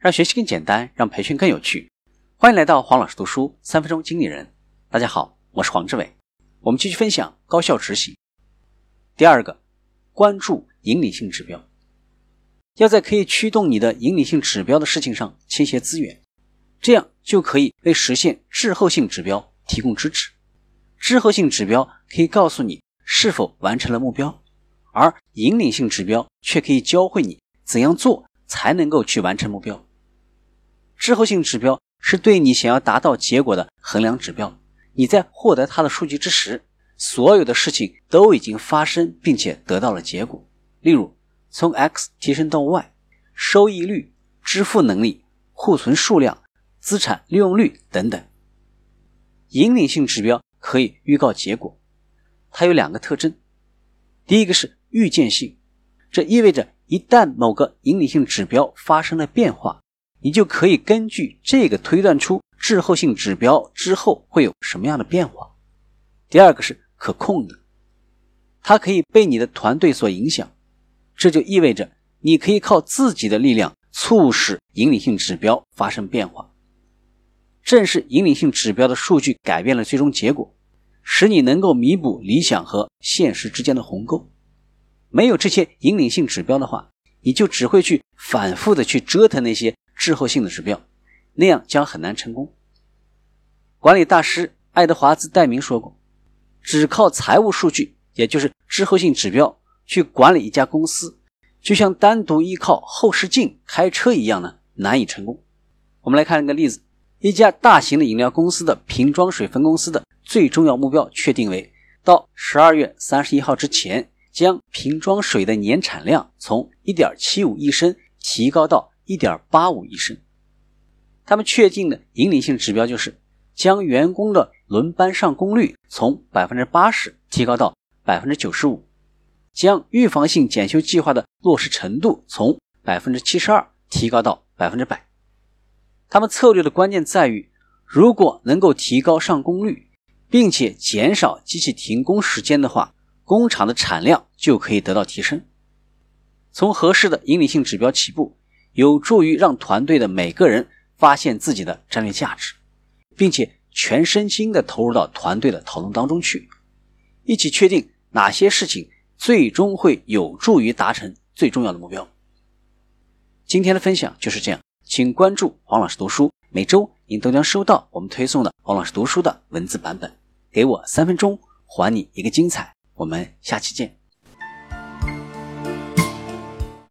让学习更简单，让培训更有趣。欢迎来到黄老师读书三分钟经理人。大家好，我是黄志伟。我们继续分享高效执行。第二个，关注引领性指标，要在可以驱动你的引领性指标的事情上倾斜资源，这样就可以为实现滞后性指标提供支持。滞后性指标可以告诉你是否完成了目标，而引领性指标却可以教会你怎样做才能够去完成目标。滞后性指标是对你想要达到结果的衡量指标，你在获得它的数据之时，所有的事情都已经发生并且得到了结果。例如，从 X 提升到 Y，收益率、支付能力、库存数量、资产利用率等等。引领性指标。可以预告结果，它有两个特征。第一个是预见性，这意味着一旦某个引领性指标发生了变化，你就可以根据这个推断出滞后性指标之后会有什么样的变化。第二个是可控的，它可以被你的团队所影响，这就意味着你可以靠自己的力量促使引领性指标发生变化。正是引领性指标的数据改变了最终结果，使你能够弥补理想和现实之间的鸿沟。没有这些引领性指标的话，你就只会去反复的去折腾那些滞后性的指标，那样将很难成功。管理大师爱德华兹戴明说过：“只靠财务数据，也就是滞后性指标去管理一家公司，就像单独依靠后视镜开车一样呢，难以成功。”我们来看一个例子。一家大型的饮料公司的瓶装水分公司的最重要目标确定为，到十二月三十一号之前，将瓶装水的年产量从一点七五亿升提高到一点八五亿升。他们确定的引领性指标就是，将员工的轮班上工率从百分之八十提高到百分之九十五，将预防性检修计划的落实程度从百分之七十二提高到百分之百。他们策略的关键在于，如果能够提高上工率，并且减少机器停工时间的话，工厂的产量就可以得到提升。从合适的引领性指标起步，有助于让团队的每个人发现自己的战略价值，并且全身心的投入到团队的讨论当中去，一起确定哪些事情最终会有助于达成最重要的目标。今天的分享就是这样。请关注黄老师读书，每周您都将收到我们推送的黄老师读书的文字版本。给我三分钟，还你一个精彩。我们下期见。